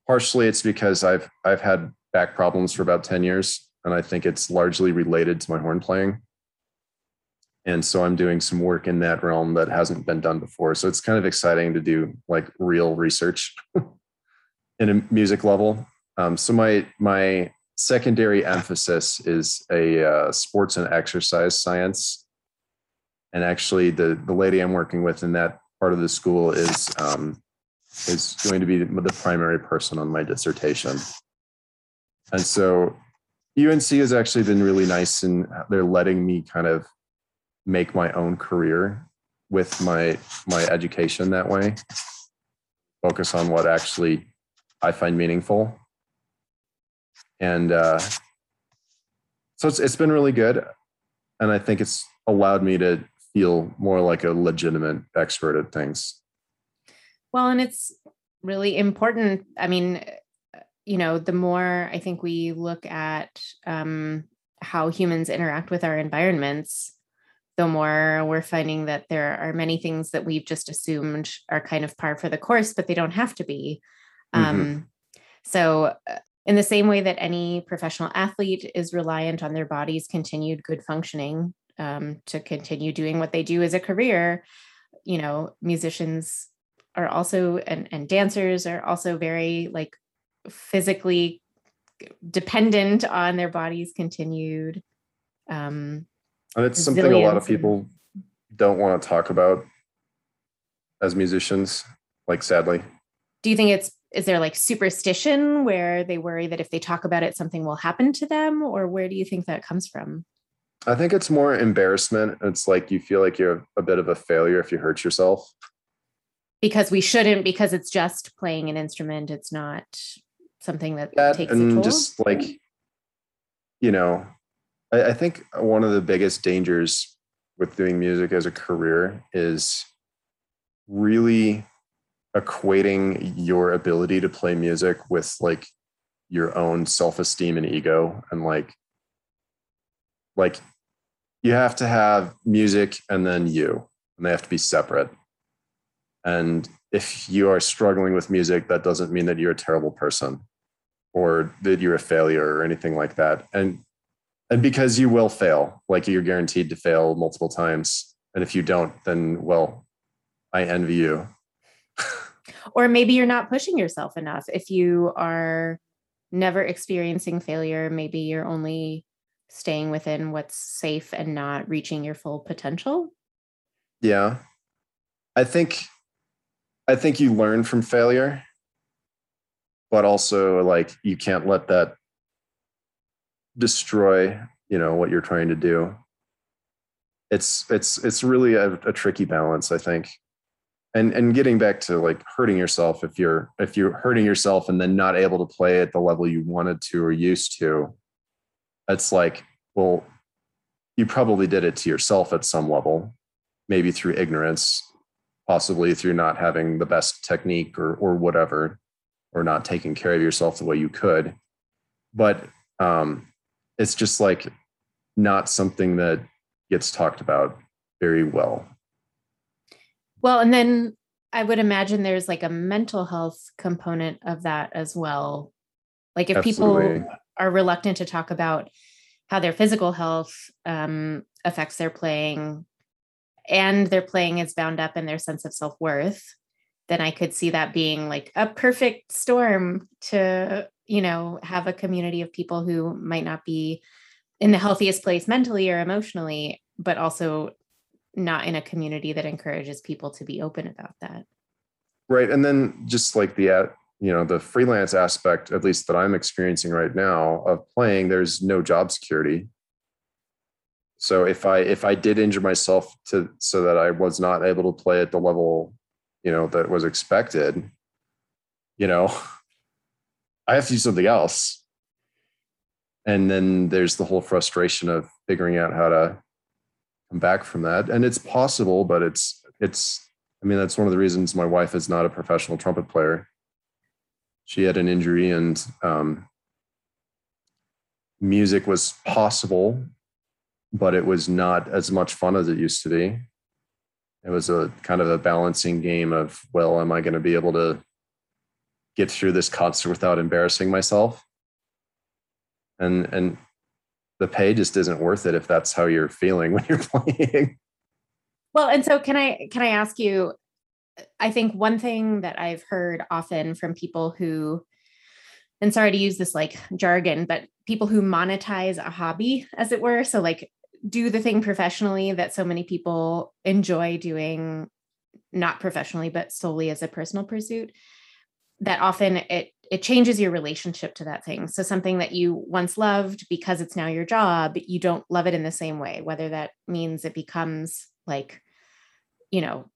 partially it's because I've I've had back problems for about 10 years and I think it's largely related to my horn playing. And so i'm doing some work in that realm that hasn't been done before. So it's kind of exciting to do like real research in a music level. Um, so my my secondary emphasis is a uh, sports and exercise science. And actually the the lady i'm working with in that part of the school is um, is going to be the primary person on my dissertation. And so unc has actually been really nice and they're letting me kind of make my own career with my my education that way. Focus on what actually i find meaningful. And uh, so it's it's been really good. And i think it's allowed me to feel more like a legitimate expert at things. Well and it's really important. I mean you know the more i think we look at um, how humans interact with our environments the more we're finding that there are many things that we've just assumed are kind of par for the course, but they don't have to be. Mm-hmm. Um, so, uh, in the same way that any professional athlete is reliant on their body's continued good functioning um, to continue doing what they do as a career, you know, musicians are also and, and dancers are also very like physically dependent on their body's continued um, and it's something a lot of people don't want to talk about as musicians, like sadly. Do you think it's is there like superstition where they worry that if they talk about it something will happen to them or where do you think that comes from? I think it's more embarrassment. It's like you feel like you're a bit of a failure if you hurt yourself. Because we shouldn't because it's just playing an instrument, it's not something that, that takes and a toll. just like you know, I, I think one of the biggest dangers with doing music as a career is really equating your ability to play music with like your own self-esteem and ego and like like you have to have music and then you and they have to be separate. And if you are struggling with music that doesn't mean that you're a terrible person or that you're a failure or anything like that. And and because you will fail like you're guaranteed to fail multiple times. And if you don't then well i envy you. Or maybe you're not pushing yourself enough. If you are never experiencing failure maybe you're only staying within what's safe and not reaching your full potential. Yeah. I think i think you learn from failure but also like you can't let that destroy you know what you're trying to do. It's it's it's really a, a, tricky balance i think. And and getting back to like hurting yourself if you're if you're hurting yourself and then not able to play at the level you wanted to or used to it's like well you probably did it to yourself at some level maybe through ignorance possibly through not having the best technique or or whatever or not taking care of yourself the way you could. But um it's just like not something that gets talked about very well. Well, and then I would imagine there's like a mental health component of that as well. Like if Absolutely. people are reluctant to talk about how their physical health um, affects their playing and their playing is bound up in their sense of self worth, then I could see that being like a perfect storm to you know have a community of people who might not be in the healthiest place mentally or emotionally but also not in a community that encourages people to be open about that. Right. And then just like the uh, you know the freelance aspect at least that i'm experiencing right now of playing there's no job security. So if i if i did injure myself to so that i was not able to play at the level you know that was expected you know I have to do something else. And then there's the whole frustration of figuring out how to come back from that. And it's possible, but it's, it's, I mean, that's one of the reasons my wife is not a professional trumpet player. She had an injury and um, music was possible, but it was not as much fun as it used to be. It was a kind of a balancing game of, well, am I going to be able to get through this concert without embarrassing myself and and the pay just isn't worth it if that's how you're feeling when you're playing. Well, and so can I can I ask you I think one thing that I've heard often from people who and sorry to use this like jargon, but people who monetize a hobby as it were, so like do the thing professionally that so many people enjoy doing not professionally but solely as a personal pursuit that often it it changes your relationship to that thing. So something that you once loved because it's now your job you don't love it in the same way whether that means it becomes like you know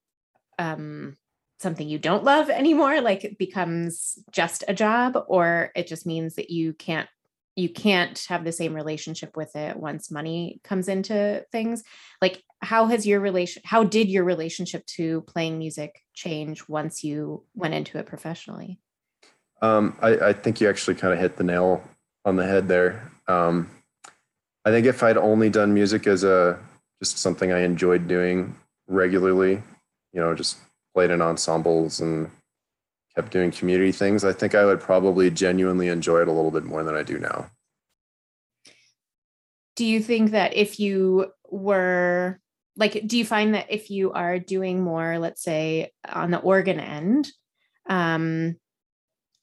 um something you don't love anymore like it becomes just a job or it just means that you can't you can't have the same relationship with it once money comes into things. Like how has your relation how did your relationship to playing music change once you went into it professionally? Um, I, I, think you actually kind of hit the nail on the head there. Um, i think if i'd only done music as a just something i enjoyed doing regularly you know just played in ensembles and kept doing community things, I think I would probably genuinely enjoy it a little bit more than I do now. Do you think that if you were like, do you find that if you are doing more, let's say on the organ end, um,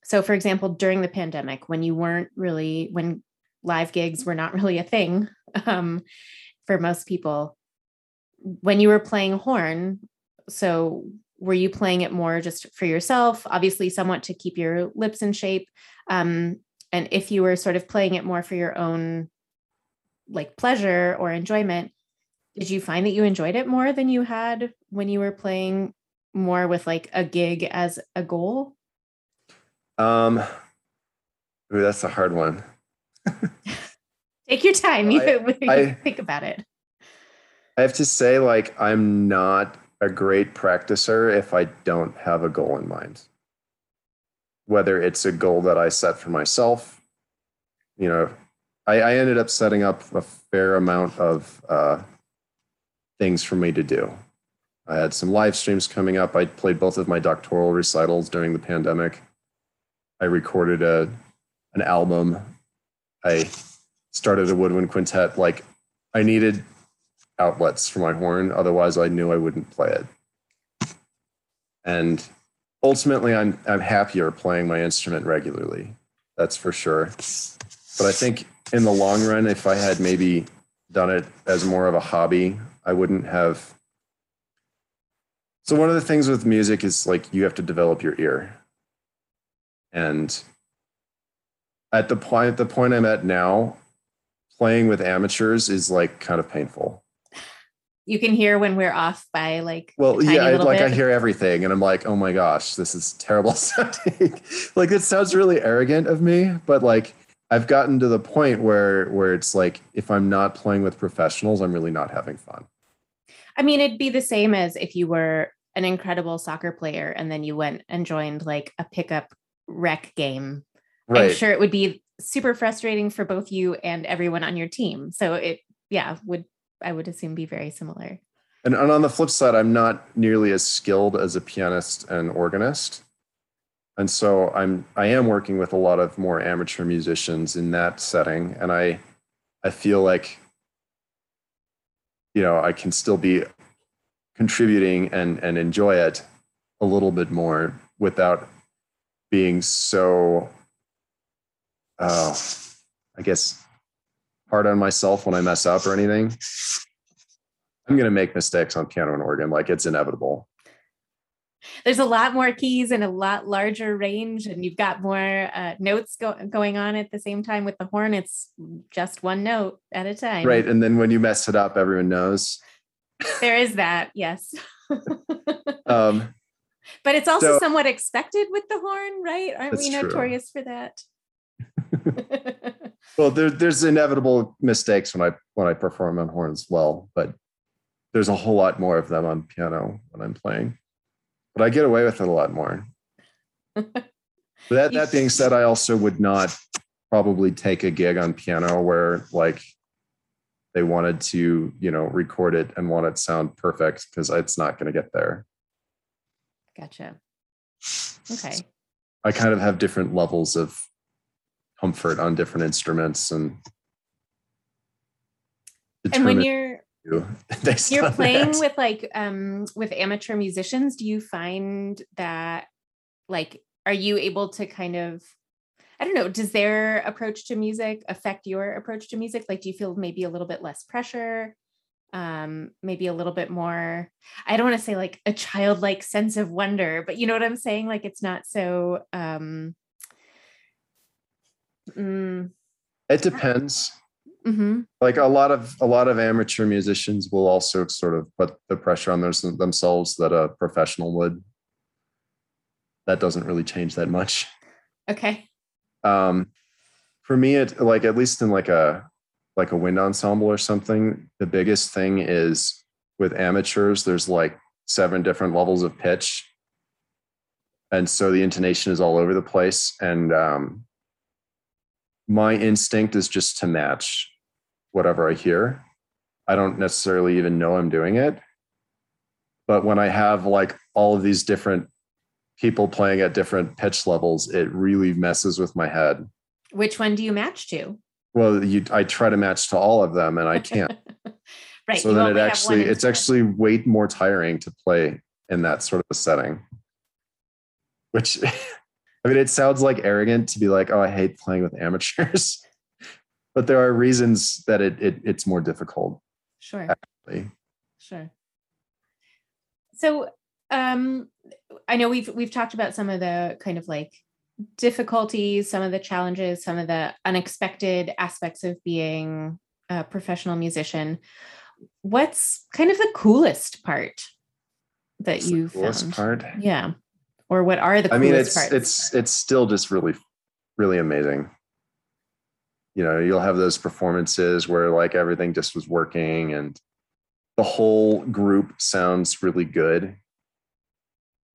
so for example, during the pandemic, when you weren't really, when live gigs were not really a thing um, for most people, when you were playing horn, so were you playing it more just for yourself? Obviously somewhat to keep your lips in shape um, and if you were sort of playing it more for your own like pleasure or enjoyment did you find that you enjoyed it more than you had when you were playing more with like a gig as a goal? Um ooh, that's a hard one. Take your time. You I, think about it. I have to say like i'm not a great practicer if I don't have a goal in mind. Whether it's a goal that I set for myself, you know, I, I ended up setting up a fair amount of uh, things for me to do. I had some live streams coming up. I played both of my doctoral recitals during the pandemic. I recorded a an album. I started a woodwind quintet. Like I needed outlets for my horn. Otherwise, I knew I wouldn't play it. And ultimately, I'm I'm happier playing my instrument regularly. That's for sure. But I think in the long run, if I had maybe done it as more of a hobby, I wouldn't have. So one of the things with music is like you have to develop your ear. And at the point the point I'm at now, playing with amateurs is like kind of painful you can hear when we're off by like well yeah like bit. i hear everything and i'm like oh my gosh this is terrible sounding like it sounds really arrogant of me but like i've gotten to the point where where it's like if i'm not playing with professionals i'm really not having fun i mean it'd be the same as if you were an incredible soccer player and then you went and joined like a pickup rec game right. i'm sure it would be super frustrating for both you and everyone on your team so it yeah would I would assume be very similar. And, and on the flip side, I'm not nearly as skilled as a pianist and organist. And so I'm I am working with a lot of more amateur musicians in that setting. And I I feel like you know I can still be contributing and and enjoy it a little bit more without being so uh, I guess hard on myself when I mess up or anything. I'm going to make mistakes on piano and organ. Like it's inevitable. There's a lot more keys and a lot larger range, and you've got more uh, notes go- going on at the same time. With the horn, it's just one note at a time. Right. And then when you mess it up, everyone knows. There is that. Yes. um, but it's also so, somewhat expected with the horn, right? Aren't we notorious true. for that? well, there, there's inevitable mistakes when I when I perform on horns well, but there's a whole lot more of them on piano when I'm playing. But I get away with it a lot more. that that being said, I also would not probably take a gig on piano where like they wanted to, you know, record it and want it to sound perfect because it's not going to get there. Gotcha. Okay. I kind of have different levels of comfort on different instruments and And when you're you're playing that. with like um with amateur musicians, do you find that like are you able to kind of I don't know, does their approach to music affect your approach to music? Like do you feel maybe a little bit less pressure? Um, maybe a little bit more, I don't want to say like a childlike sense of wonder, but you know what I'm saying? Like it's not so um mm, it depends. mhm. Like a lot of a lot of amateur musicians will also sort of put the pressure on those, themselves that a professional would. That doesn't really change that much. Okay. um for me it like at least in like a like a wind ensemble or something the biggest thing is with amateurs there's like seven different levels of pitch and so the intonation is all over the place and um my instinct is just to match whatever i hear i don't necessarily even know i'm doing it but when i have like all of these different people playing at different pitch levels, it really messes with my head. Which one do you match to? Well, you I try to match to all of them and I can't. right. so then it actually it's actually way more tiring to play in that sort of a setting. Which I mean it sounds like arrogant to be like, oh, I hate playing with amateurs. but there are reasons that it, it it's more difficult. sure. actually. Sure. So um I know we've we've talked about some of the kind of like difficulties, some of the challenges, some of the unexpected aspects of being a professional musician. What's kind of the coolest part that It's the coolest found? part. Yeah. Or what are the I mean, it's parts? it's it's still just really, really amazing. You know, you'll have those performances where like everything just was working and the whole group sounds really good.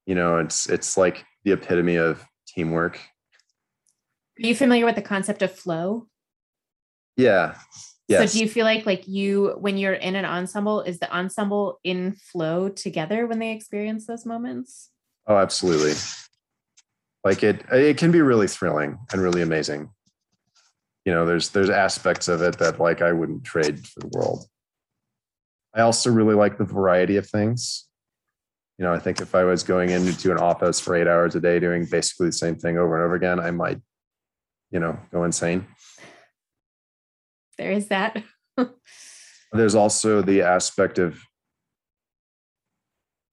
You know, it's it's like the epitome of teamwork. Are you familiar with the concept of flow? Yeah. Yes. So do you feel like like you when you're in an ensemble, is the ensemble in flow together when they experience those moments? Oh, absolutely. Like it it can be really thrilling and really amazing. You know, there's there's aspects of it that like I wouldn't trade for the world. I also really like the variety of things. You know, I think if I was going into an office for eight hours a day doing basically the same thing over and over again, I might, you know, go insane. There is that. There's also the aspect of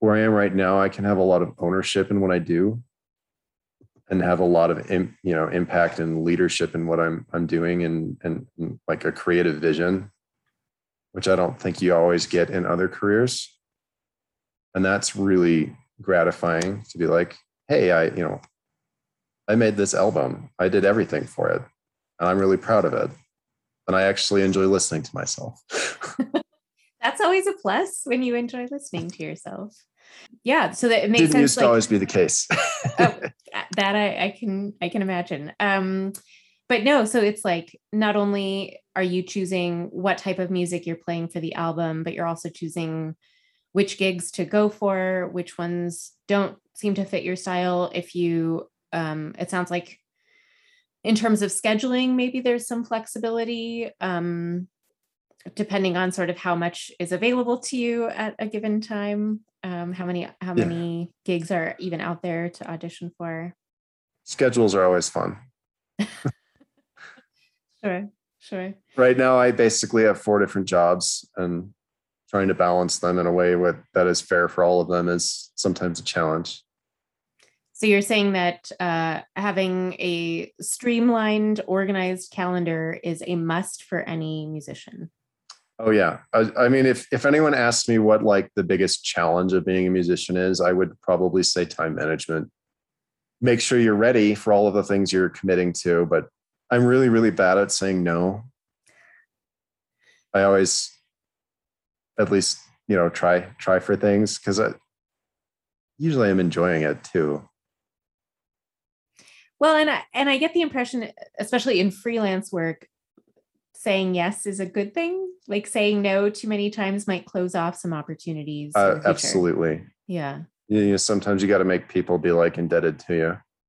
where I am right now. I can have a lot of ownership in what I do, and have a lot of you know impact and leadership in what I'm I'm doing, and and, like a creative vision, which I don't think you always get in other careers. And that's really gratifying to be like, hey, I you know, I made this album. I did everything for it, and I'm really proud of it. And I actually enjoy listening to myself. That's always a plus when you enjoy listening to yourself. Yeah, so that it makes didn't sense. to like- always be the case. Oh, that I, I can I can imagine. Um, but no, so it's like not only are you choosing what type of music you're playing for the album, but you're also choosing which gigs to go for, which ones don't seem to fit your style. If you, um, it sounds like in terms of scheduling, maybe there's some flexibility. Um, depending on sort of how much is available to you at a given time um, how many how Yeah. many gigs are even out there to audition for Schedules are always fun. sure sure Right now, I basically have four different jobs, and trying to balance them in a way with that is fair for all of them is sometimes a challenge. so you're saying that uh, having a streamlined organized calendar is a must for any musician Oh yeah, I, I mean, if if anyone asked me what like the biggest challenge of being a musician is, I would probably say time management. Make sure you're ready for all of the things you're committing to, but I'm really really bad at saying no. I always, at least you know, try try for things because I usually I'm enjoying it too. well and I, and I get the impression especially in freelance work saying yes is a good thing like saying no too many times might close off some opportunities Uh, absolutely. yeah You know, sometimes you got to make people be like indebted to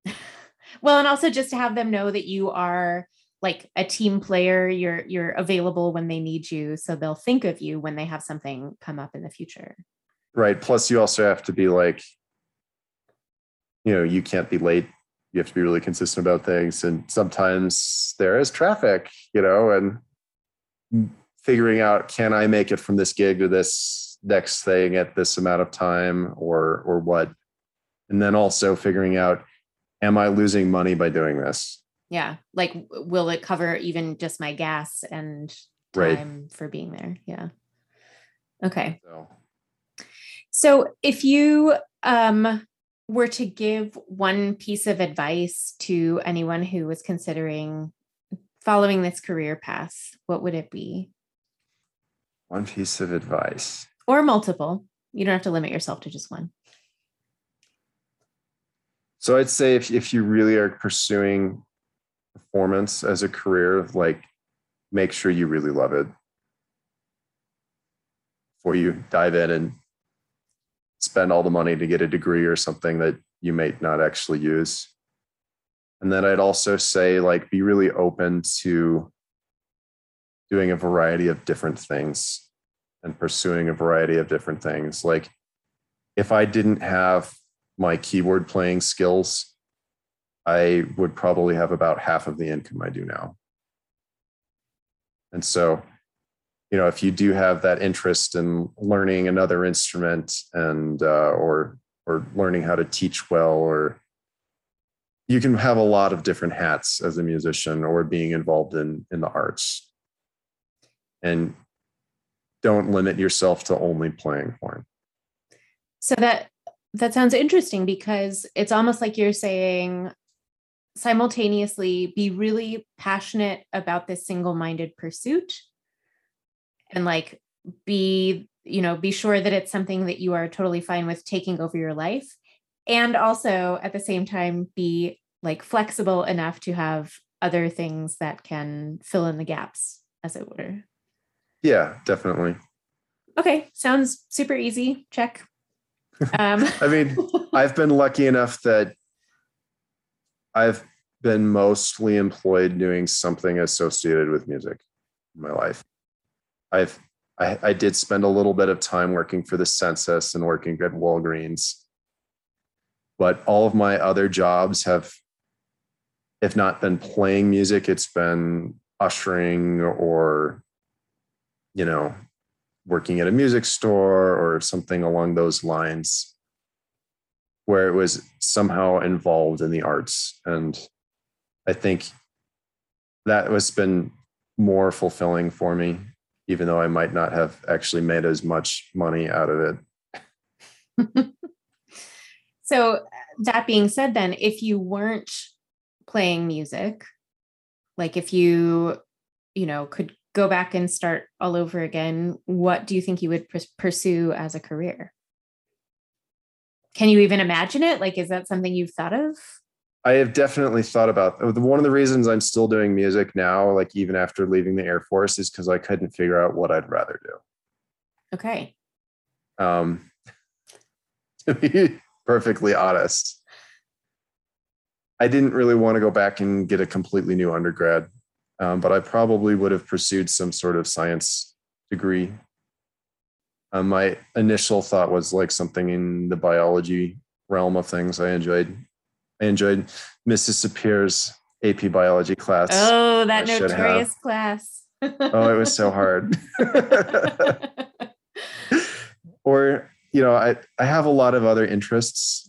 you. well and also just to have them know that you are like a team player you're you're available when they need you so they'll think of you when they have something come up in the future right plus you also have to be like you know you can't be late you have to be really consistent about things. And sometimes there is traffic you know and figuring out can i make it from this gig to this next thing at this amount of time or or what? And then also figuring out am i losing money by doing this? Yeah like will it cover even just my gas and time right. for being there? Yeah. Okay. So. so if you um were to give one piece of advice to anyone who was considering following this career path, what would it be? One piece of advice. Or multiple. You don't have to limit yourself to just one. So I'd say if, if you really are pursuing performance as a career, like make sure you really love it before you dive in and spend all the money to get a degree or something that you may not actually use. And then I'd also say, like, be really open to doing a variety of different things and pursuing a variety of different things. Like, if I didn't have my keyboard playing skills, I would probably have about half of the income I do now. And so you know if you do have that interest in learning another instrument and uh, or or learning how to teach well or you can have a lot of different hats as a musician or being involved in in the arts. And don't limit yourself to only playing horn. So that that sounds interesting because it's almost like you're saying simultaneously be really passionate about this single-minded pursuit and like be you know be sure that it's something that you are totally fine with taking over your life and also at the same time be like flexible enough to have other things that can fill in the gaps as it were. Yeah definitely. Okay sounds super easy. Check. Um i mean i've been lucky enough that i've been mostly employed doing something associated with music in my life I've I, I did spend a little bit of time working for the census and working at Walgreens, but all of my other jobs have, if not been playing music, it's been ushering or, you know, working at a music store or something along those lines where it was somehow involved in the arts. And i think that has been more fulfilling for me even though I might not have actually made as much money out of it. so, that being said, then, if you weren't playing music, like if you, you know, could go back and start all over again, what do you think you would pursue as a career? Can you even imagine it? Like, is that something you've thought of? I have definitely thought about one of the reasons I'm still doing music now, like even after leaving the Air Force, is because I couldn't figure out what I'd rather do. Okay. Um, to be perfectly honest, I didn't really want to go back and get a completely new undergrad, um, but I probably would have pursued some sort of science degree. Um, my initial thought was like something in the biology realm of things. I enjoyed I enjoyed Mrs. Sapir's AP biology class. Oh, that notorious class. oh, it was so hard. or, you know, I, I have a lot of other interests,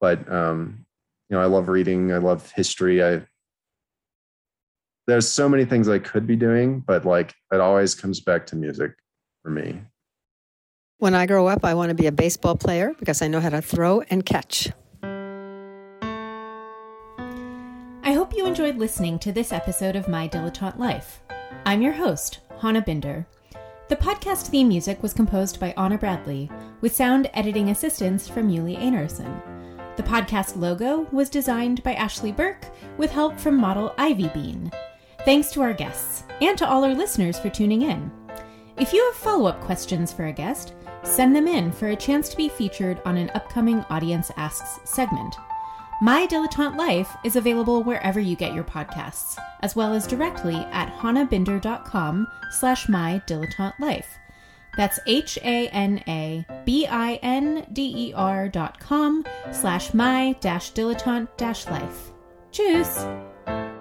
but, um, you know, I love reading. I love history. I, there's so many things I could be doing, but like it always comes back to music for me. When I grow up, I want to be a baseball player because I know how to throw and catch. Enjoyed listening to this episode of My Dilettante Life. I'm your host, Hana Binder. The podcast theme music was composed by Anna Bradley, with sound editing assistance from Yuli Einarsson. The podcast logo was designed by Ashley Burke, with help from model Ivy Bean. Thanks to our guests, and to all our listeners for tuning in. If you have follow up questions for a guest, send them in for a chance to be featured on an upcoming Audience Asks segment. My Dilettante Life is available wherever you get your podcasts, as well as directly at hanabinder.com slash my dilettante life. That's H-A-N-A-B-I-N-D-E-R dot com slash my dash dilettante dash life. Tschüss!